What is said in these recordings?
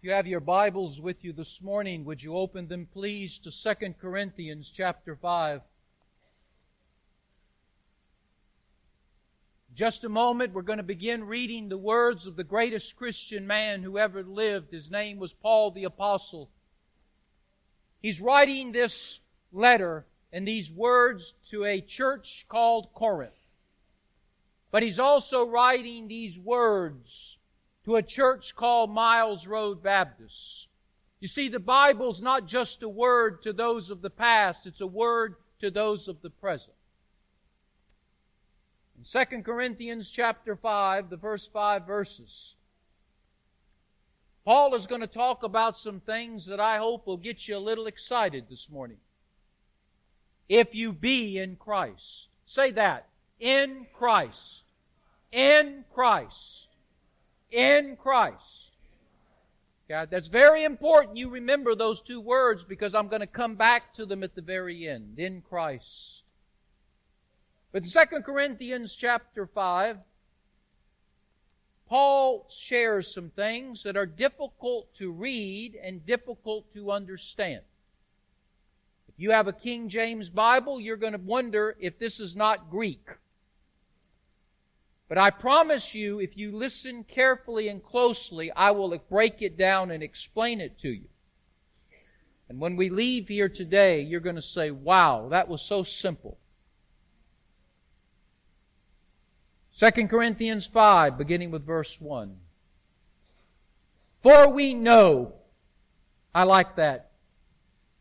If you have your Bibles with you this morning, would you open them please to 2 Corinthians chapter 5. Just a moment, we're going to begin reading the words of the greatest Christian man who ever lived. His name was Paul the Apostle. He's writing this letter and these words to a church called Corinth. But he's also writing these words to a church called Miles Road Baptist. You see, the Bible's not just a word to those of the past, it's a word to those of the present. In 2 Corinthians chapter 5, the first five verses, Paul is going to talk about some things that I hope will get you a little excited this morning. If you be in Christ. Say that. In Christ. In Christ in Christ. God, that's very important you remember those two words because I'm going to come back to them at the very end. In Christ. But 2 Corinthians chapter 5, Paul shares some things that are difficult to read and difficult to understand. If you have a King James Bible, you're going to wonder if this is not Greek. But I promise you, if you listen carefully and closely, I will break it down and explain it to you. And when we leave here today, you're going to say, wow, that was so simple. 2 Corinthians 5, beginning with verse 1. For we know, I like that,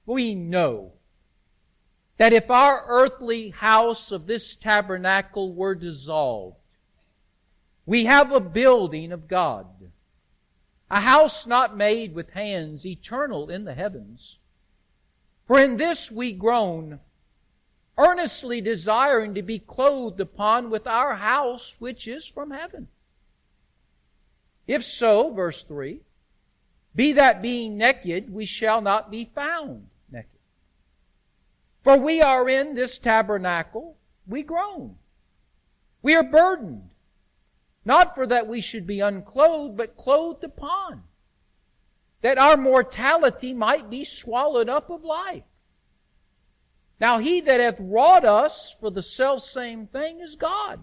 we know that if our earthly house of this tabernacle were dissolved, we have a building of God, a house not made with hands, eternal in the heavens. For in this we groan, earnestly desiring to be clothed upon with our house which is from heaven. If so, verse 3, be that being naked, we shall not be found naked. For we are in this tabernacle, we groan. We are burdened not for that we should be unclothed, but clothed upon. That our mortality might be swallowed up of life. Now he that hath wrought us for the selfsame thing is God,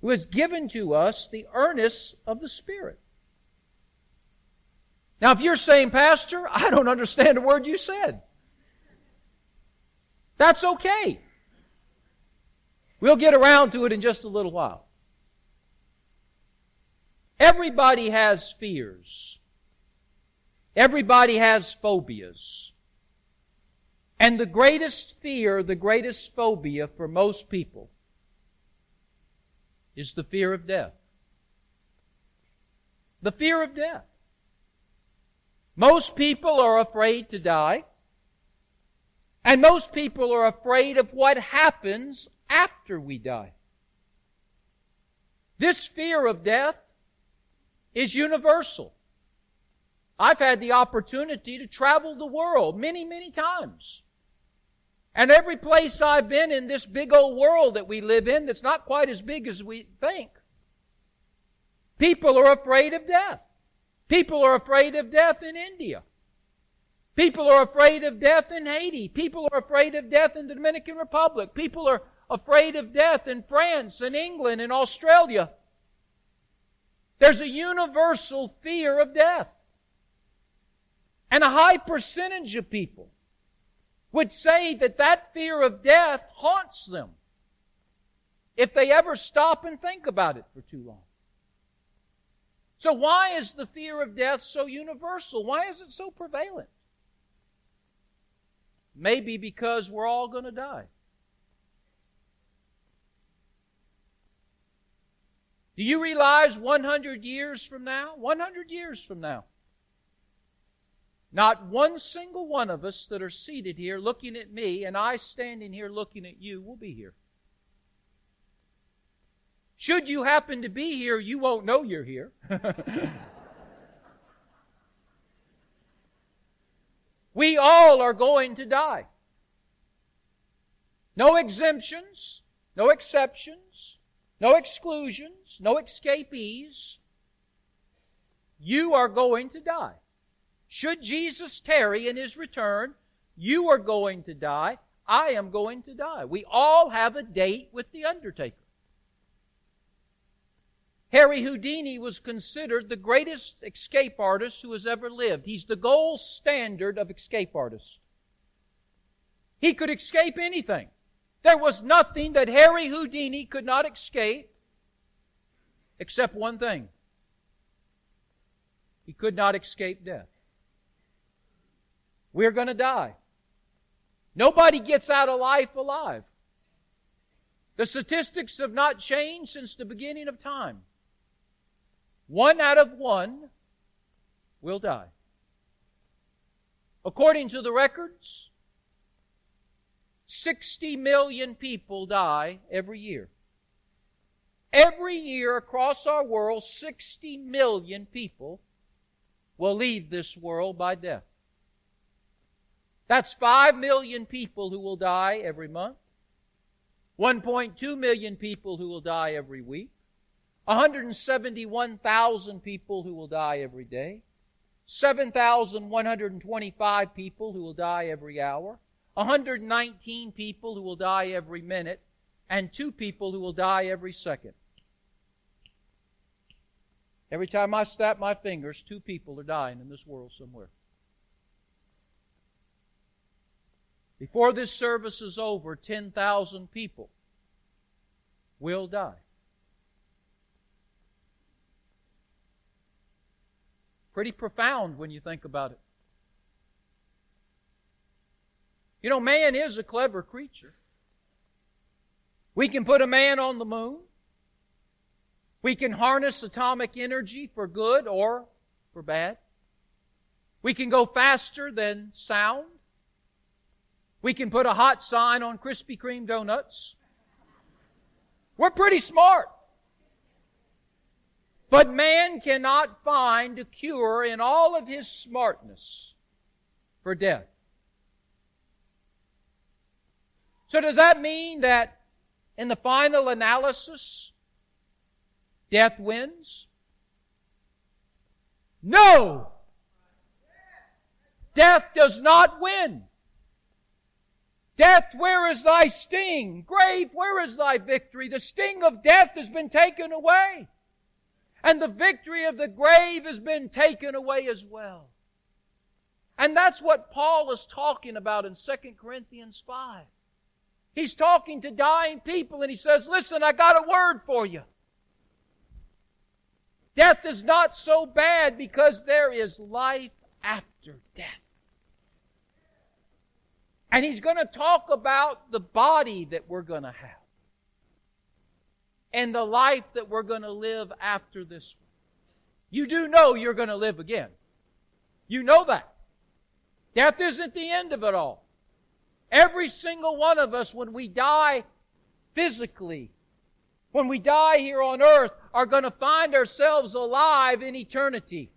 who has given to us the earnest of the Spirit. Now if you're saying, Pastor, I don't understand a word you said. That's okay. We'll get around to it in just a little while. Everybody has fears. Everybody has phobias. And the greatest fear, the greatest phobia for most people is the fear of death. The fear of death. Most people are afraid to die. And most people are afraid of what happens after we die. This fear of death is universal. I've had the opportunity to travel the world many, many times. And every place I've been in this big old world that we live in that's not quite as big as we think, people are afraid of death. People are afraid of death in India. People are afraid of death in Haiti. People are afraid of death in the Dominican Republic. People are afraid of death in France and England and Australia. There's a universal fear of death. And a high percentage of people would say that that fear of death haunts them if they ever stop and think about it for too long. So why is the fear of death so universal? Why is it so prevalent? Maybe because we're all going to die. Do you realize 100 years from now? 100 years from now. Not one single one of us that are seated here looking at me and I standing here looking at you will be here. Should you happen to be here, you won't know you're here. we all are going to die. No exemptions, no exceptions. No exclusions, no escapees. You are going to die. Should Jesus tarry in his return, you are going to die. I am going to die. We all have a date with the undertaker. Harry Houdini was considered the greatest escape artist who has ever lived. He's the gold standard of escape artists. He could escape anything. There was nothing that Harry Houdini could not escape except one thing. He could not escape death. We're going to die. Nobody gets out of life alive. The statistics have not changed since the beginning of time. One out of one will die. According to the records, 60 million people die every year. Every year across our world, 60 million people will leave this world by death. That's 5 million people who will die every month, 1.2 million people who will die every week, 171,000 people who will die every day, 7,125 people who will die every hour, 119 people who will die every minute, and two people who will die every second. Every time I snap my fingers, two people are dying in this world somewhere. Before this service is over, 10,000 people will die. Pretty profound when you think about it. You know, man is a clever creature. We can put a man on the moon. We can harness atomic energy for good or for bad. We can go faster than sound. We can put a hot sign on Krispy Kreme donuts. We're pretty smart. But man cannot find a cure in all of his smartness for death. So does that mean that in the final analysis, death wins? No! Death does not win. Death, where is thy sting? Grave, where is thy victory? The sting of death has been taken away. And the victory of the grave has been taken away as well. And that's what Paul is talking about in 2 Corinthians 5. He's talking to dying people and he says, listen, I got a word for you. Death is not so bad because there is life after death. And he's going to talk about the body that we're going to have. And the life that we're going to live after this one. You do know you're going to live again. You know that. Death isn't the end of it all. Every single one of us, when we die physically, when we die here on earth, are going to find ourselves alive in eternity.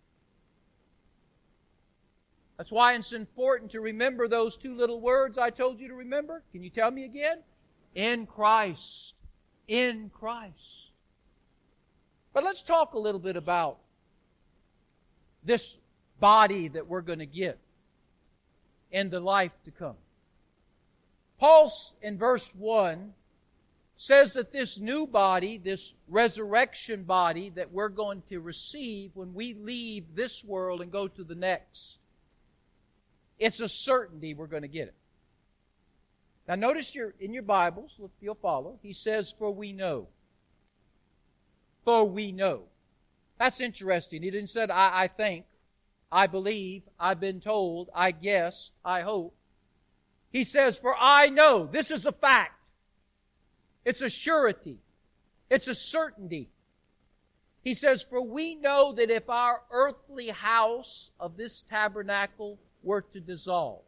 That's why it's important to remember those two little words I told you to remember. Can you tell me again? In Christ. In Christ. But let's talk a little bit about this body that we're going to get in the life to come. Paul, in verse 1, says that this new body, this resurrection body that we're going to receive when we leave this world and go to the next, it's a certainty we're going to get it. Now, notice your, in your Bibles, if you'll follow, he says, For we know. For we know. That's interesting. He didn't say, I, I think, I believe, I've been told, I guess, I hope. He says, For I know. This is a fact. It's a surety. It's a certainty. He says, For we know that if our earthly house of this tabernacle were to dissolve.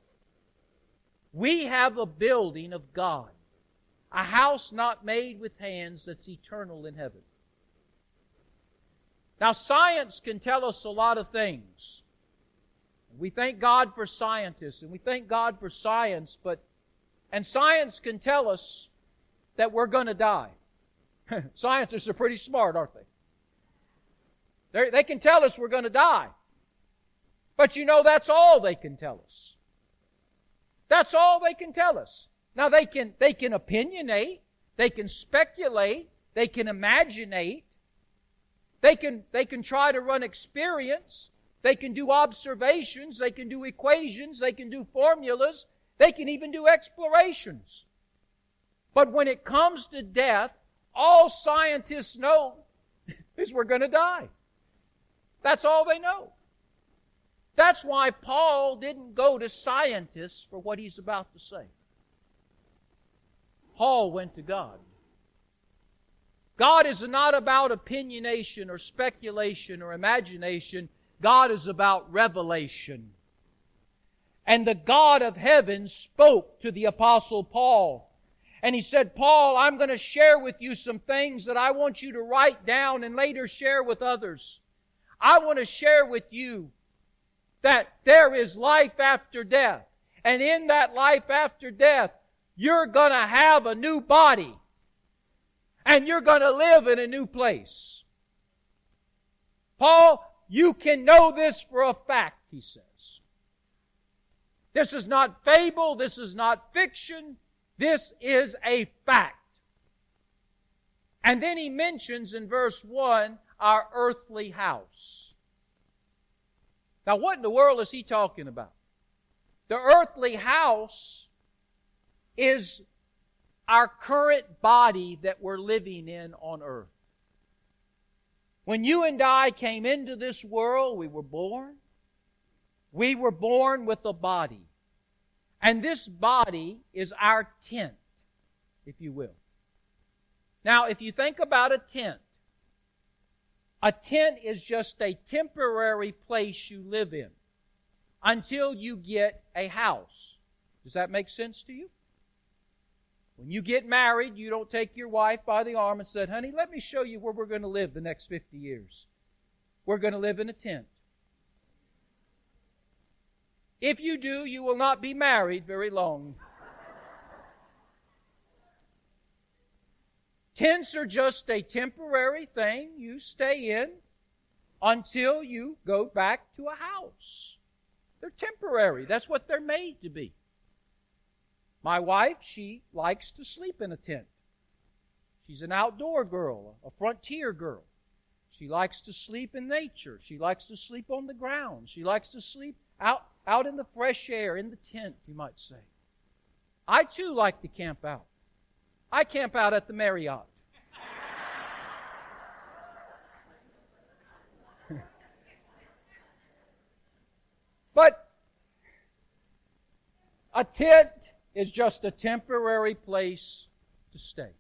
We have a building of God, a house not made with hands that's eternal in heaven. Now, science can tell us a lot of things. We thank God for scientists and we thank God for science, but, and science can tell us that we're going to die. Scientists are pretty smart, aren't they? They're, they can tell us we're going to die. But you know, that's all they can tell us. That's all they can tell us. Now they can, they can opinionate, they can speculate, they can imaginate, they can, they can try to run experience, they can do observations, they can do equations, they can do formulas, they can even do explorations. But when it comes to death, all scientists know is we're going to die. That's all they know. That's why Paul didn't go to scientists for what he's about to say. Paul went to God. God is not about opinionation or speculation or imagination. God is about revelation. And the God of heaven spoke to the apostle Paul. And he said, Paul, I'm going to share with you some things that I want you to write down and later share with others. I want to share with you that there is life after death. And in that life after death, you're going to have a new body. And you're going to live in a new place. Paul, you can know this for a fact, he says. This is not fable. This is not fiction. This is a fact. And then he mentions in verse 1 our earthly house. Now, what in the world is he talking about? The earthly house is our current body that we're living in on earth. When you and I came into this world, we were born. We were born with a body. And this body is our tent, if you will. Now, if you think about a tent, a tent is just a temporary place you live in until you get a house. Does that make sense to you? When you get married, you don't take your wife by the arm and say, honey, let me show you where we're going to live the next 50 years. We're going to live in a tent. If you do, you will not be married very long. Tents are just a temporary thing you stay in until you go back to a house. They're temporary. That's what they're made to be. My wife, she likes to sleep in a tent. She's an outdoor girl, a frontier girl. She likes to sleep in nature. She likes to sleep on the ground. She likes to sleep out, out in the fresh air, in the tent, you might say. I too like to camp out. I camp out at the Marriott. but a tent is just a temporary place to stay.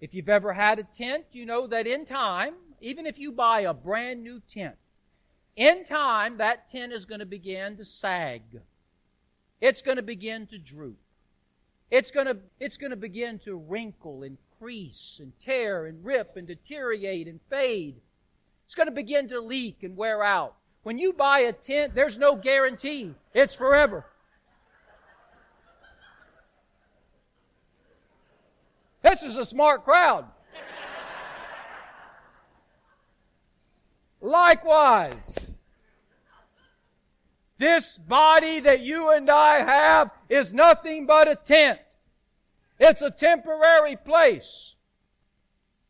If you've ever had a tent, you know that in time, even if you buy a brand new tent, in time, that tent is going to begin to sag. It's going to begin to droop. It's going to, it's going to begin to wrinkle and crease and tear and rip and deteriorate and fade. It's going to begin to leak and wear out. When you buy a tent, there's no guarantee. It's forever. This is a smart crowd. Likewise, this body that you and I have is nothing but a tent. It's a temporary place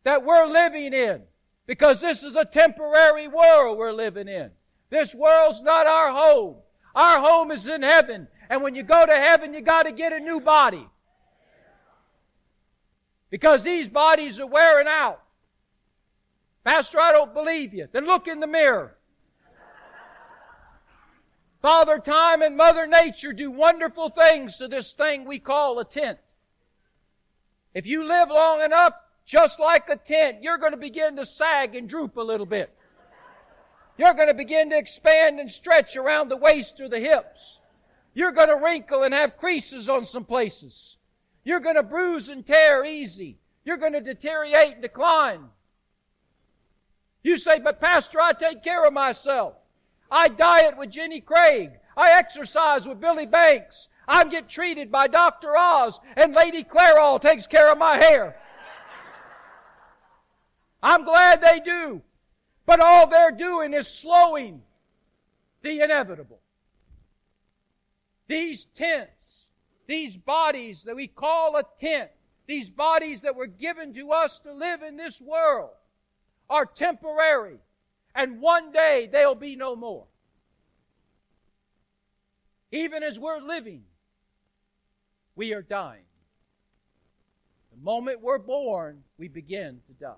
that we're living in because this is a temporary world we're living in. This world's not our home. Our home is in heaven. And when you go to heaven, you got to get a new body. Because these bodies are wearing out. Pastor, I don't believe you. Then look in the mirror. Father Time and Mother Nature do wonderful things to this thing we call a tent. If you live long enough, just like a tent, you're going to begin to sag and droop a little bit. You're going to begin to expand and stretch around the waist or the hips. You're going to wrinkle and have creases on some places. You're going to bruise and tear easy. You're going to deteriorate and decline. You say, but Pastor, I take care of myself. I diet with Jenny Craig. I exercise with Billy Blanks. I get treated by Dr. Oz and Lady Clairol takes care of my hair. I'm glad they do. But all they're doing is slowing the inevitable. These tents, these bodies that we call a tent, these bodies that were given to us to live in this world, are temporary. And one day they'll be no more. Even as we're living, we are dying. The moment we're born, we begin to die.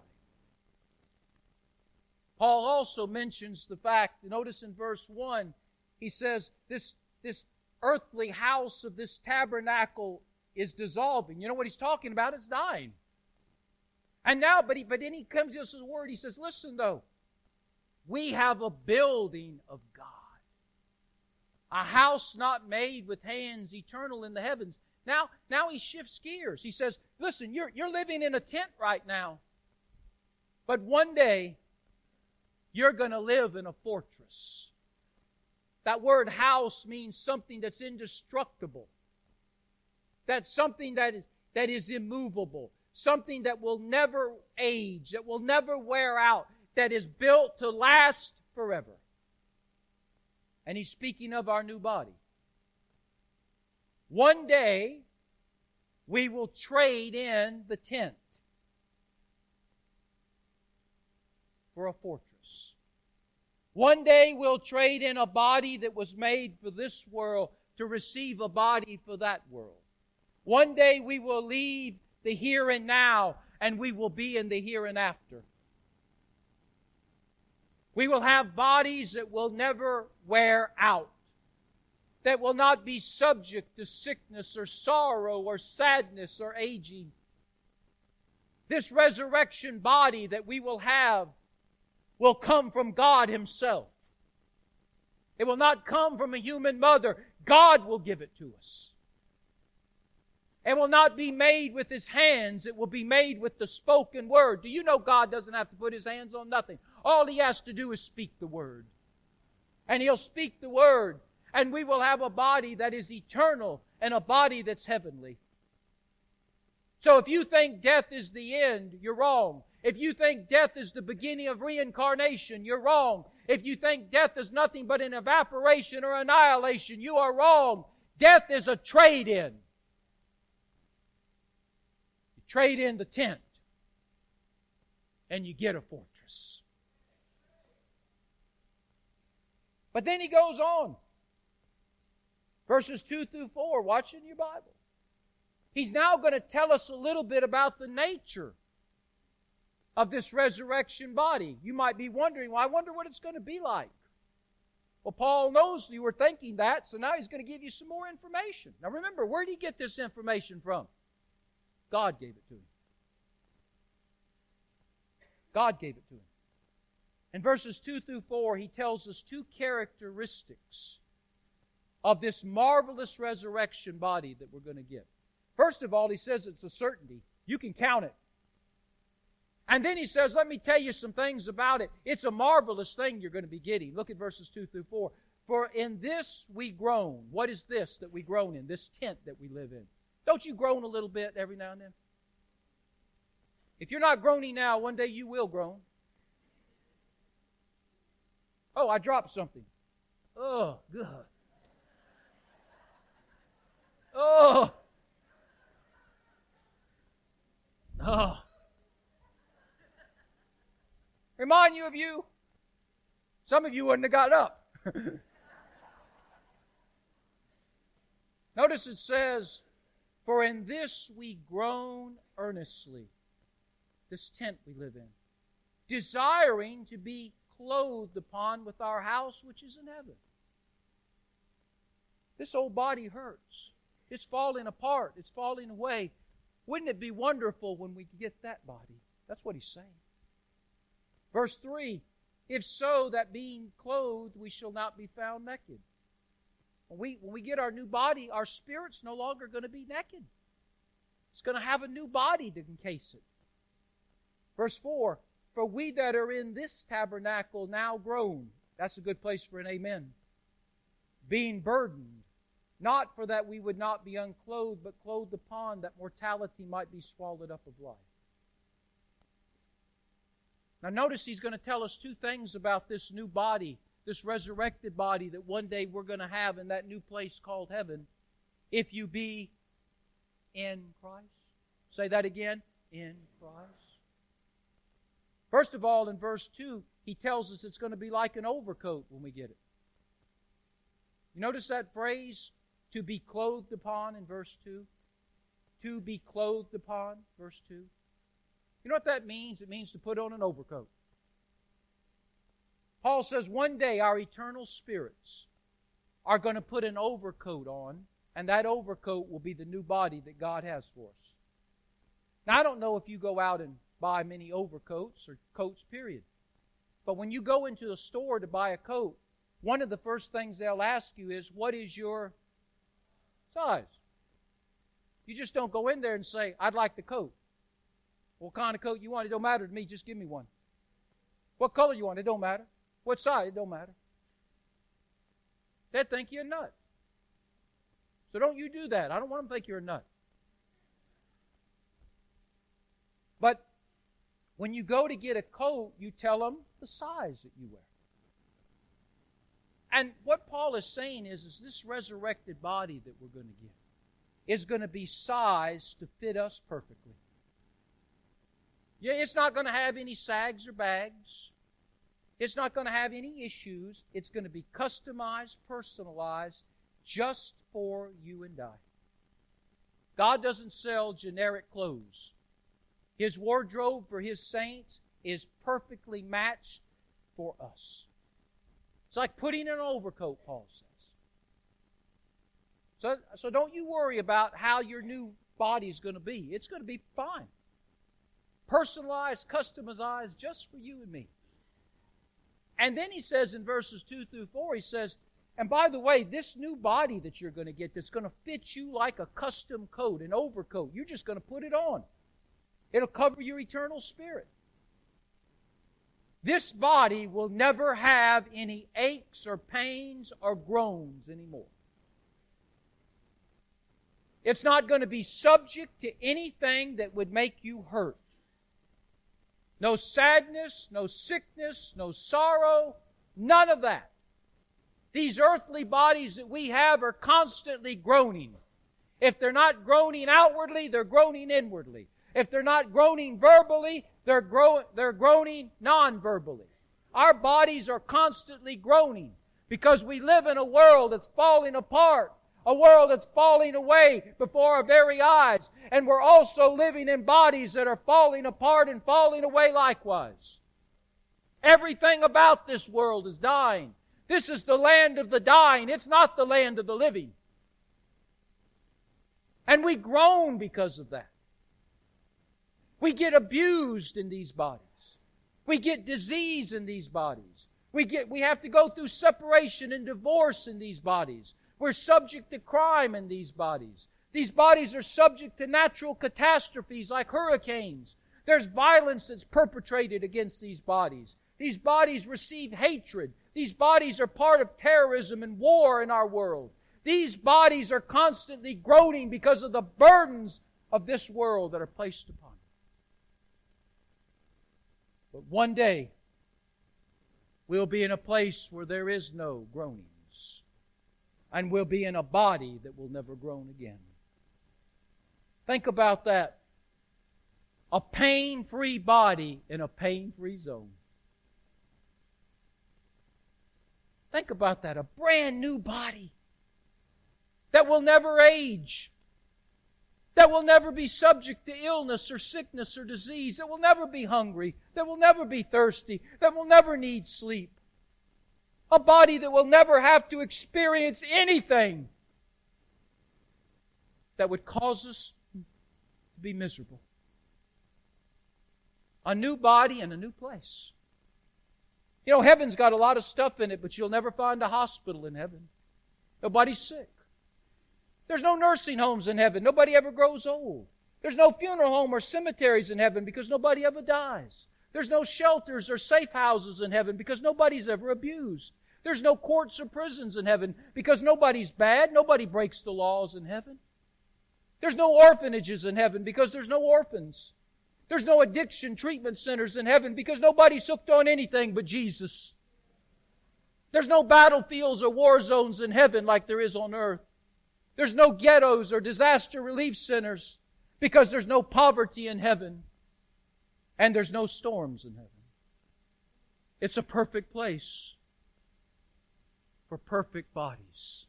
Paul also mentions the fact, notice in verse 1, he says, this, this earthly house of this tabernacle is dissolving. You know what he's talking about? It's dying. And now, but, he, but then he comes to a word. He says, listen though, we have a building of God. A house not made with hands, eternal in the heavens. Now, now he shifts gears. He says, listen, you're, you're living in a tent right now. But one day, you're going to live in a fortress. That word house means something that's indestructible. That's something that is, that is immovable. Something that will never age, that will never wear out, that is built to last forever. And he's speaking of our new body. One day, we will trade in the tent for a fortress. One day we'll trade in a body that was made for this world to receive a body for that world. One day we will leave the here and now and we will be in the here and after. We will have bodies that will never wear out, that will not be subject to sickness or sorrow or sadness or aging. This resurrection body that we will have will come from God Himself. It will not come from a human mother. God will give it to us. It will not be made with His hands. It will be made with the spoken word. Do you know God doesn't have to put His hands on nothing? All He has to do is speak the word. And He'll speak the word. And we will have a body that is eternal and a body that's heavenly. So if you think death is the end, you're wrong. If you think death is the beginning of reincarnation, you're wrong. If you think death is nothing but an evaporation or annihilation, you are wrong. Death is a trade in. You trade in the tent and you get a fortress. But then he goes on. Verses 2 through 4, watch in your Bible. He's now going to tell us a little bit about the nature of this resurrection body. You might be wondering, well, I wonder what it's going to be like. Well, Paul knows you were thinking that, so now he's going to give you some more information. Now remember, where did he get this information from? God gave it to him. God gave it to him. In verses 2 through 4, he tells us two characteristics of this marvelous resurrection body that we're going to get. First of all, he says it's a certainty. You can count it. And then he says, Let me tell you some things about it. It's a marvelous thing you're going to be getting. Look at verses 2 through 4. For in this we groan. What is this that we groan in? This tent that we live in. Don't you groan a little bit every now and then? If you're not groaning now, one day you will groan. Oh, I dropped something. Oh, good. Oh. Remind you of you? Some of you wouldn't have got up. Notice it says, For in this we groan earnestly, this tent we live in, desiring to be clothed upon with our house which is in heaven. This old body hurts. It's falling apart. It's falling away. Wouldn't it be wonderful when we get that body? That's what he's saying. Verse 3 If so, that being clothed, we shall not be found naked. When we, when we get our new body, our spirit's no longer going to be naked. It's going to have a new body to encase it. Verse 4 For we that are in this tabernacle now groan. That's a good place for an amen. Being burdened, not for that we would not be unclothed, but clothed upon that mortality might be swallowed up of life. Now, notice he's going to tell us two things about this new body this resurrected body that one day we're going to have in that new place called heaven, if you be in Christ. Say that again. In Christ. First of all, in verse 2, he tells us it's going to be like an overcoat when we get it. You notice that phrase, to be clothed upon, in verse 2? To be clothed upon, verse 2. You know what that means? It means to put on an overcoat. Paul says one day our eternal spirits are going to put an overcoat on, and that overcoat will be the new body that God has for us. Now, I don't know if you go out and buy many overcoats or coats, period. But when you go into a store to buy a coat, one of the first things they'll ask you is, What is your size? You just don't go in there and say, I'd like the coat. What kind of coat you want? It don't matter to me, just give me one. What color you want? It don't matter. What size? It don't matter. They'd think you're a nut. So don't you do that. I don't want them to think you're a nut. But when you go to get a coat, you tell them the size that you wear. And what Paul is saying is, is this resurrected body that we're going to get is going to be sized to fit us perfectly. It's not going to have any sags or bags. It's not going to have any issues. It's going to be customized, personalized, just for you and I. God doesn't sell generic clothes. His wardrobe for His saints is perfectly matched for us. It's like putting an overcoat, Paul says. So, so don't you worry about how your new body is going to be. It's going to be fine. Personalized, customized just for you and me. And then he says in verses 2 through 4, he says, and by the way, this new body that you're going to get that's going to fit you like a custom coat, an overcoat, you're just going to put it on. It'll cover your eternal spirit. This body will never have any aches or pains or groans anymore. It's not going to be subject to anything that would make you hurt. No sadness, no sickness, no sorrow, none of that. These earthly bodies that we have are constantly groaning. If they're not groaning outwardly, they're groaning inwardly. If they're not groaning verbally, they're, gro- they're groaning non verbally. Our bodies are constantly groaning because we live in a world that's falling apart, a world that's falling away before our very eyes, and we're also living in bodies that are falling apart and falling away likewise. Everything about this world is dying. This is the land of the dying. It's not the land of the living. And we groan because of that. We get abused in these bodies. We get disease in these bodies. We get, we have to go through separation and divorce in these bodies. We're subject to crime in these bodies. These bodies are subject to natural catastrophes like hurricanes. There's violence that's perpetrated against these bodies. These bodies receive hatred. These bodies are part of terrorism and war in our world. These bodies are constantly groaning because of the burdens of this world that are placed upon them. But one day, we'll be in a place where there is no groanings. And we'll be in a body that will never groan again. Think about that. A pain free body in a pain free zone. Think about that. A brand new body that will never age, that will never be subject to illness or sickness or disease, that will never be hungry, that will never be thirsty, that will never need sleep. A body that will never have to experience anything that would cause us to be miserable. A new body and a new place. You know, heaven's got a lot of stuff in it, but you'll never find a hospital in heaven. Nobody's sick. There's no nursing homes in heaven. Nobody ever grows old. There's no funeral home or cemeteries in heaven because nobody ever dies. There's no shelters or safe houses in heaven because nobody's ever abused. There's no courts or prisons in heaven because nobody's bad. Nobody breaks the laws in heaven. There's no orphanages in heaven because there's no orphans. There's no addiction treatment centers in heaven because nobody's hooked on anything but Jesus. There's no battlefields or war zones in heaven like there is on earth. There's no ghettos or disaster relief centers because there's no poverty in heaven and there's no storms in heaven. It's a perfect place for perfect bodies.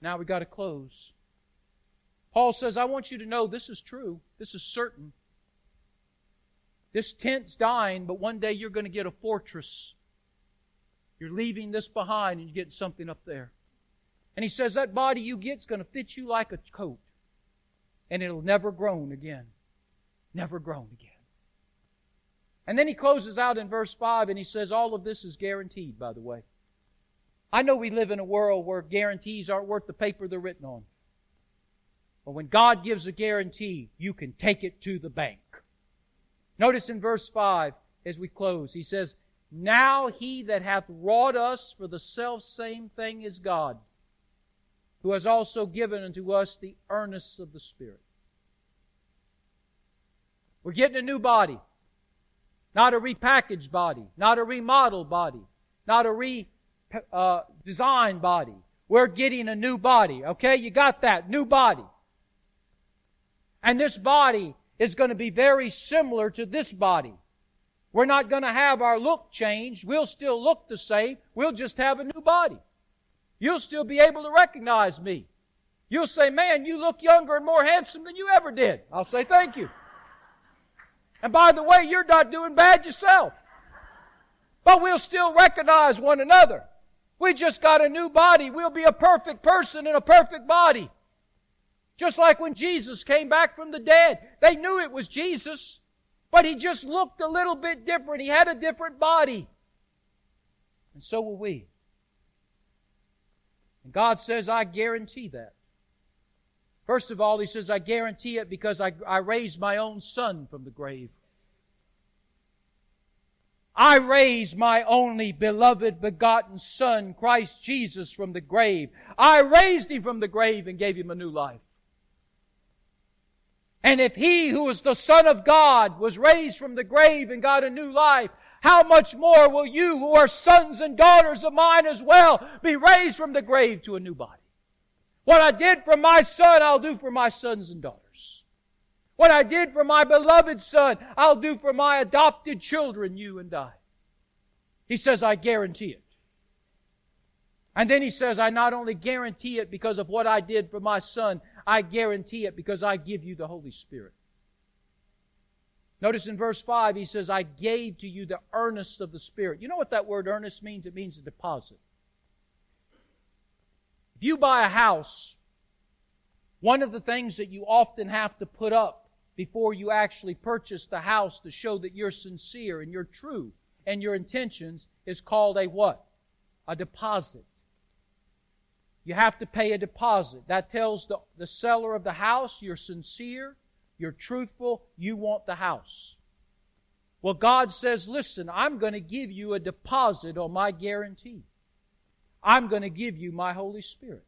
Now we got to close. Paul says, I want you to know this is true. This is certain. This tent's dying, but one day you're going to get a fortress. You're leaving this behind and you're getting something up there. And he says that body you get's going to fit you like a coat. And it'll never groan again. Never groan again. And then he closes out in verse 5 and he says, All of this is guaranteed, by the way. I know we live in a world where guarantees aren't worth the paper they're written on. But when God gives a guarantee, you can take it to the bank. Notice in verse 5 as we close, he says, Now he that hath wrought us for the self same thing is God, who has also given unto us the earnest of the Spirit. We're getting a new body. Not a repackaged body, not a remodeled body, not a re uh, body. We're getting a new body. Okay, you got that new body. And this body is going to be very similar to this body. We're not going to have our look changed. We'll still look the same. We'll just have a new body. You'll still be able to recognize me. You'll say, man, you look younger and more handsome than you ever did. I'll say, thank you. And by the way, you're not doing bad yourself. But we'll still recognize one another. We just got a new body. We'll be a perfect person in a perfect body. Just like when Jesus came back from the dead. They knew it was Jesus, but he just looked a little bit different. He had a different body. And so will we. And God says, I guarantee that. First of all, he says, I guarantee it because I, I raised my own son from the grave. I raised my only beloved begotten son, Christ Jesus, from the grave. I raised him from the grave and gave him a new life. And if he who is the son of God was raised from the grave and got a new life, how much more will you who are sons and daughters of mine as well be raised from the grave to a new body? What I did for my son, I'll do for my sons and daughters. What I did for my beloved son, I'll do for my adopted children, you and I. He says, I guarantee it. And then he says, I not only guarantee it because of what I did for my son, I guarantee it because I give you the Holy Spirit. Notice in verse 5, he says, I gave to you the earnest of the Spirit. You know what that word earnest means? It means a deposit. If you buy a house, one of the things that you often have to put up before you actually purchase the house to show that you're sincere and you're true and your intentions is called a what? A deposit. You have to pay a deposit. That tells the, the seller of the house you're sincere, you're truthful, you want the house. Well, God says, listen, I'm going to give you a deposit on my guarantee. I'm going to give you my Holy Spirit.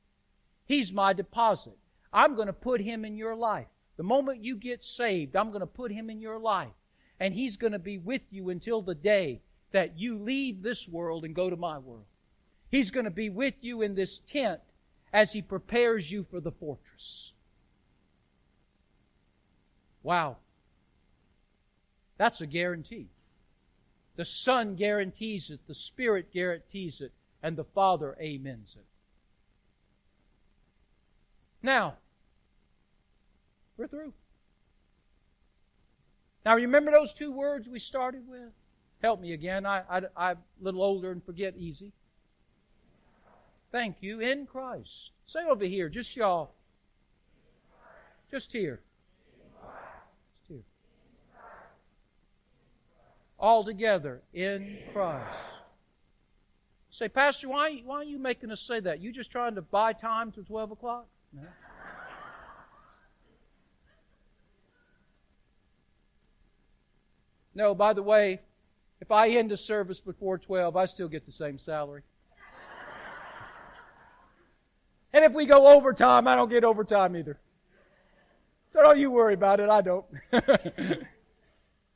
He's my deposit. I'm going to put Him in your life. The moment you get saved, I'm going to put Him in your life. And He's going to be with you until the day that you leave this world and go to my world. He's going to be with you in this tent as He prepares you for the fortress. Wow. That's a guarantee. The Son guarantees it, the Spirit guarantees it, and the Father amens it. Now, we're through. Now, remember those two words we started with? Help me again. I, I, I'm a little older and forget easy. Thank you. In Christ. Say over here, just y'all. Just here. Just here. All together in Christ. Say, Pastor, why, why are you making us say that? You just trying to buy time till 12 o'clock? No. No, by the way, if I end a service before 12, I still get the same salary. and if we go overtime, I don't get overtime either. So don't you worry about it. I don't.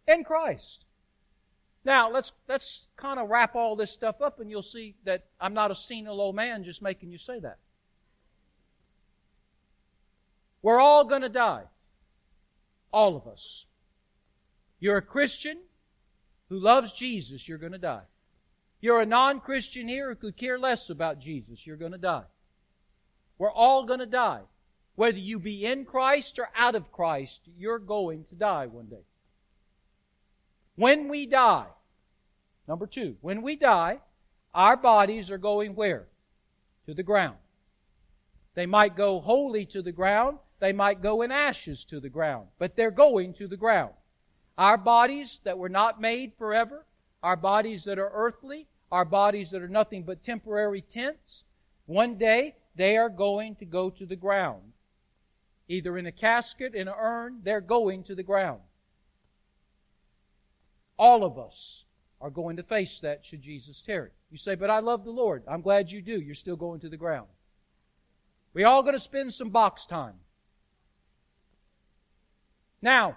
In Christ. Now, let's, let's kind of wrap all this stuff up and you'll see that I'm not a senile old man just making you say that. We're all going to die. All of us. You're a Christian who loves Jesus, you're going to die. You're a non-Christian here who could care less about Jesus, you're going to die. We're all going to die. Whether you be in Christ or out of Christ, you're going to die one day. When we die, number two, when we die, our bodies are going where? To the ground. They might go wholly to the ground, they might go in ashes to the ground, but they're going to the ground. Our bodies that were not made forever, our bodies that are earthly, our bodies that are nothing but temporary tents, one day they are going to go to the ground. Either in a casket, in an urn, they're going to the ground. All of us are going to face that should Jesus tarry. You say, but I love the Lord. I'm glad you do. You're still going to the ground. We all going to spend some box time. Now,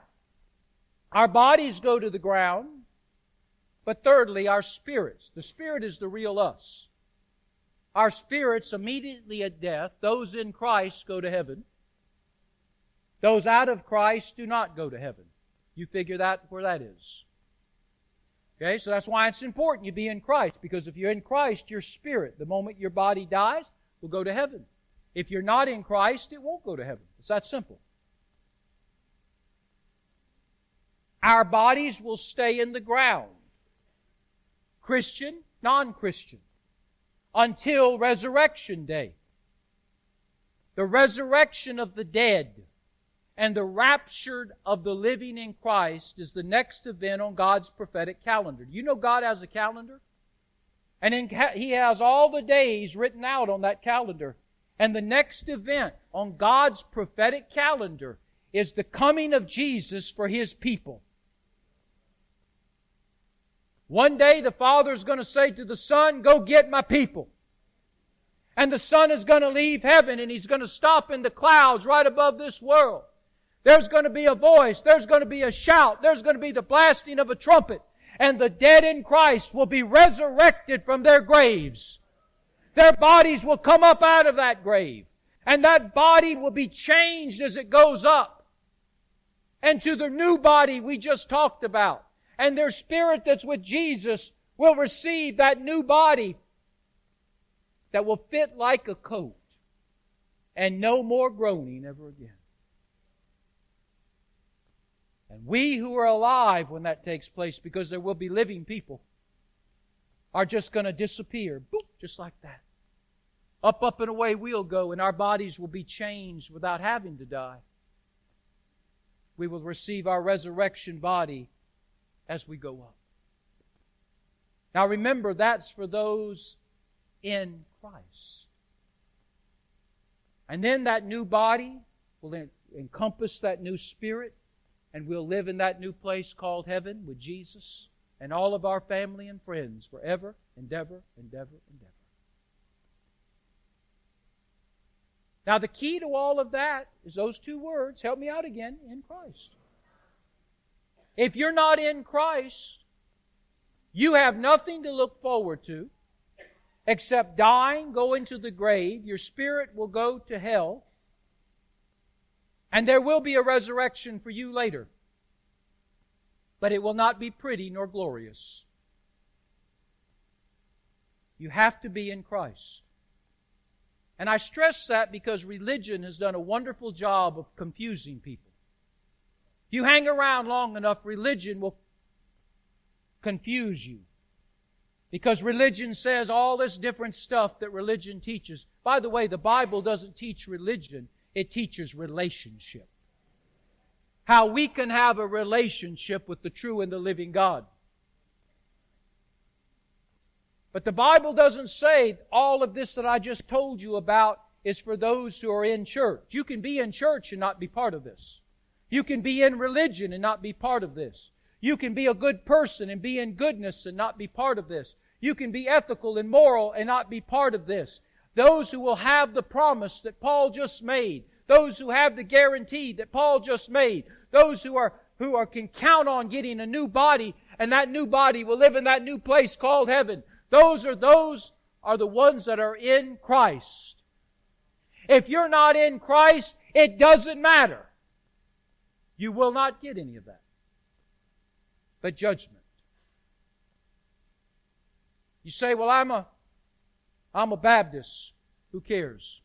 our bodies go to the ground, but thirdly, our spirits. The spirit is the real us. Our spirits immediately at death, those in Christ go to heaven. Those out of Christ do not go to heaven. You figure that where that is. Okay, so that's why it's important you be in Christ, because if you're in Christ, your spirit, the moment your body dies, will go to heaven. If you're not in Christ, it won't go to heaven. It's that simple. Our bodies will stay in the ground. Christian, non-Christian. Until resurrection day. The resurrection of the dead and the raptured of the living in Christ is the next event on God's prophetic calendar. You know God has a calendar? And in, He has all the days written out on that calendar. And the next event on God's prophetic calendar is the coming of Jesus for His people. One day the Father is going to say to the Son, go get my people. And the Son is going to leave heaven and He's going to stop in the clouds right above this world. There's going to be a voice. There's going to be a shout. There's going to be the blasting of a trumpet. And the dead in Christ will be resurrected from their graves. Their bodies will come up out of that grave. And that body will be changed as it goes up. And to the new body we just talked about and their spirit that's with Jesus will receive that new body that will fit like a coat and no more groaning ever again. And we who are alive when that takes place, because there will be living people, are just going to disappear, boop, just like that. Up, up, and away we'll go, and our bodies will be changed without having to die. We will receive our resurrection body as we go up. Now remember, that's for those in Christ. And then that new body will encompass that new spirit, and we'll live in that new place called heaven with Jesus and all of our family and friends forever and ever and ever and ever. Now, the key to all of that is those two words help me out again in Christ. If you're not in Christ, you have nothing to look forward to except dying, going to the grave. Your spirit will go to hell. And there will be a resurrection for you later. But it will not be pretty nor glorious. You have to be in Christ. And I stress that because religion has done a wonderful job of confusing people. If you hang around long enough, religion will confuse you. Because religion says all this different stuff that religion teaches. By the way, the Bible doesn't teach religion, it teaches relationship. How we can have a relationship with the true and the living God. But the Bible doesn't say all of this that I just told you about is for those who are in church. You can be in church and not be part of this. You can be in religion and not be part of this. You can be a good person and be in goodness and not be part of this. You can be ethical and moral and not be part of this. Those who will have the promise that Paul just made, those who have the guarantee that Paul just made, those who are who are can count on getting a new body and that new body will live in that new place called heaven. Those are those are the ones that are in Christ. If you're not in Christ, it doesn't matter. You will not get any of that. But judgment. You say, well, I'm a, I'm a Baptist. Who cares?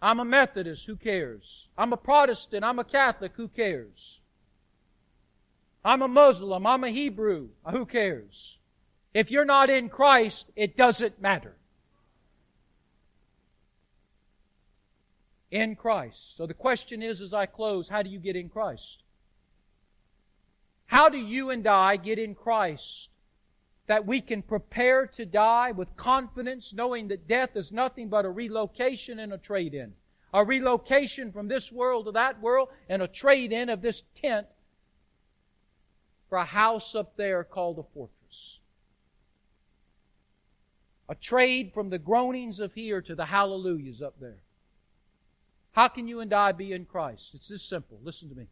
I'm a Methodist. Who cares? I'm a Protestant. I'm a Catholic. Who cares? I'm a Muslim. I'm a Hebrew. Who cares? If you're not in Christ, it doesn't matter. In Christ. So the question is, as I close, how do you get in Christ? How do you and I get in Christ? That we can prepare to die with confidence, knowing that death is nothing but a relocation and a trade in. A relocation from this world to that world, and a trade in of this tent for a house up there called a fortress. A trade from the groanings of here to the hallelujahs up there. How can you and I be in Christ? It's this simple. Listen to me.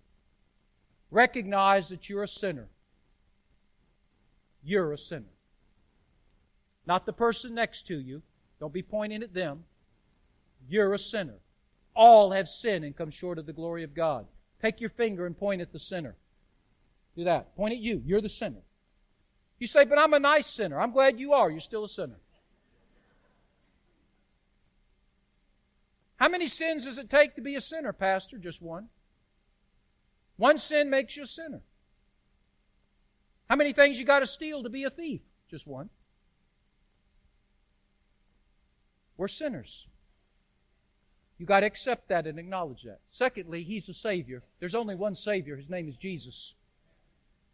Recognize that you're a sinner you're a sinner. Not the person next to you. Don't be pointing at them. You're a sinner. All have sinned and come short of the glory of God. Take your finger and point at the sinner. Do that. Point at you. You're the sinner. You say, but I'm a nice sinner. I'm glad you are. You're still a sinner. How many sins does it take to be a sinner, Pastor? Just one. One sin makes you a sinner. How many things you got to steal to be a thief? Just one. We're sinners. You got to accept that and acknowledge that. Secondly, He's the Savior. There's only one Savior. His name is Jesus.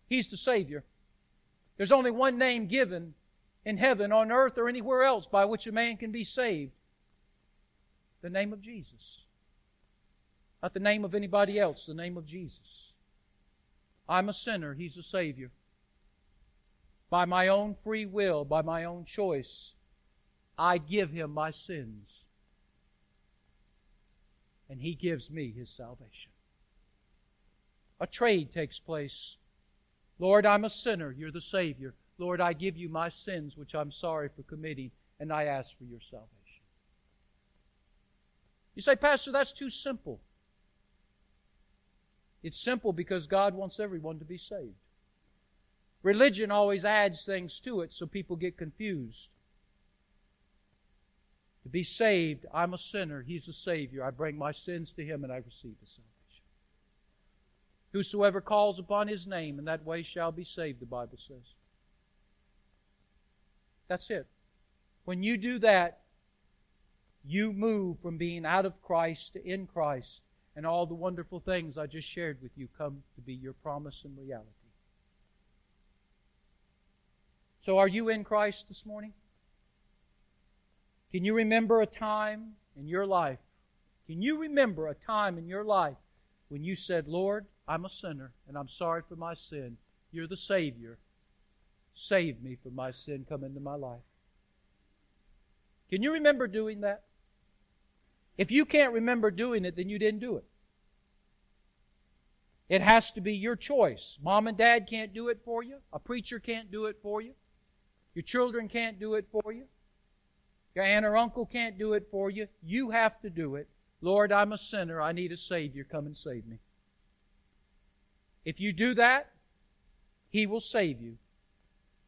He's the Savior. There's only one name given in heaven, on earth, or anywhere else by which a man can be saved. The name of Jesus. Not the name of anybody else, the name of Jesus. I'm a sinner. He's a Savior by my own free will, by my own choice, I give him my sins. And he gives me his salvation. A trade takes place. Lord, I'm a sinner. You're the Savior. Lord, I give you my sins, which I'm sorry for committing, and I ask for your salvation. You say, Pastor, that's too simple. It's simple because God wants everyone to be saved. Religion always adds things to it so people get confused. To be saved, I'm a sinner. He's a Savior. I bring my sins to Him and I receive His salvation. Whosoever calls upon His name in that way shall be saved, the Bible says. That's it. When you do that, you move from being out of Christ to in Christ, and all the wonderful things I just shared with you come to be your promise and reality. So, are you in Christ this morning? Can you remember a time in your life? Can you remember a time in your life when you said, Lord, I'm a sinner and I'm sorry for my sin. You're the Savior. Save me from my sin. Come into my life. Can you remember doing that? If you can't remember doing it, then you didn't do it. It has to be your choice. Mom and dad can't do it for you. A preacher can't do it for you. Your children can't do it for you. Your aunt or uncle can't do it for you. You have to do it. Lord, I'm a sinner. I need a Savior. Come and save me. If you do that, He will save you.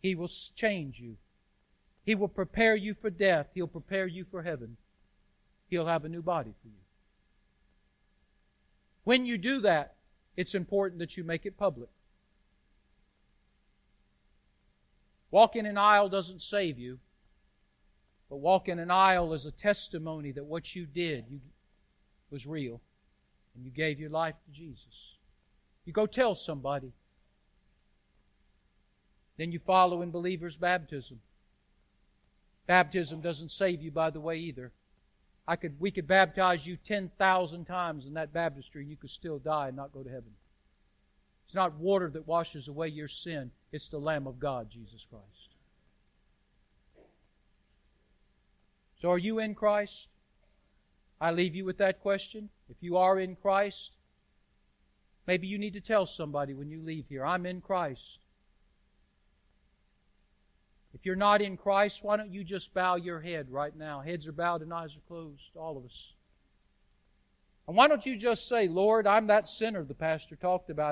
He will change you. He will prepare you for death. He'll prepare you for heaven. He'll have a new body for you. When you do that, it's important that you make it public. Walking an aisle doesn't save you, but walking an aisle is a testimony that what you did you, was real, and you gave your life to Jesus. You go tell somebody. Then you follow in believer's baptism. Baptism doesn't save you, by the way, either. I could, we could baptize you 10,000 times in that baptistry and you could still die and not go to heaven. It's not water that washes away your sin, it's the Lamb of God, Jesus Christ. So, are you in Christ? I leave you with that question. If you are in Christ, maybe you need to tell somebody when you leave here, I'm in Christ. If you're not in Christ, why don't you just bow your head right now? Heads are bowed and eyes are closed, all of us. And why don't you just say, Lord, I'm that sinner the pastor talked about.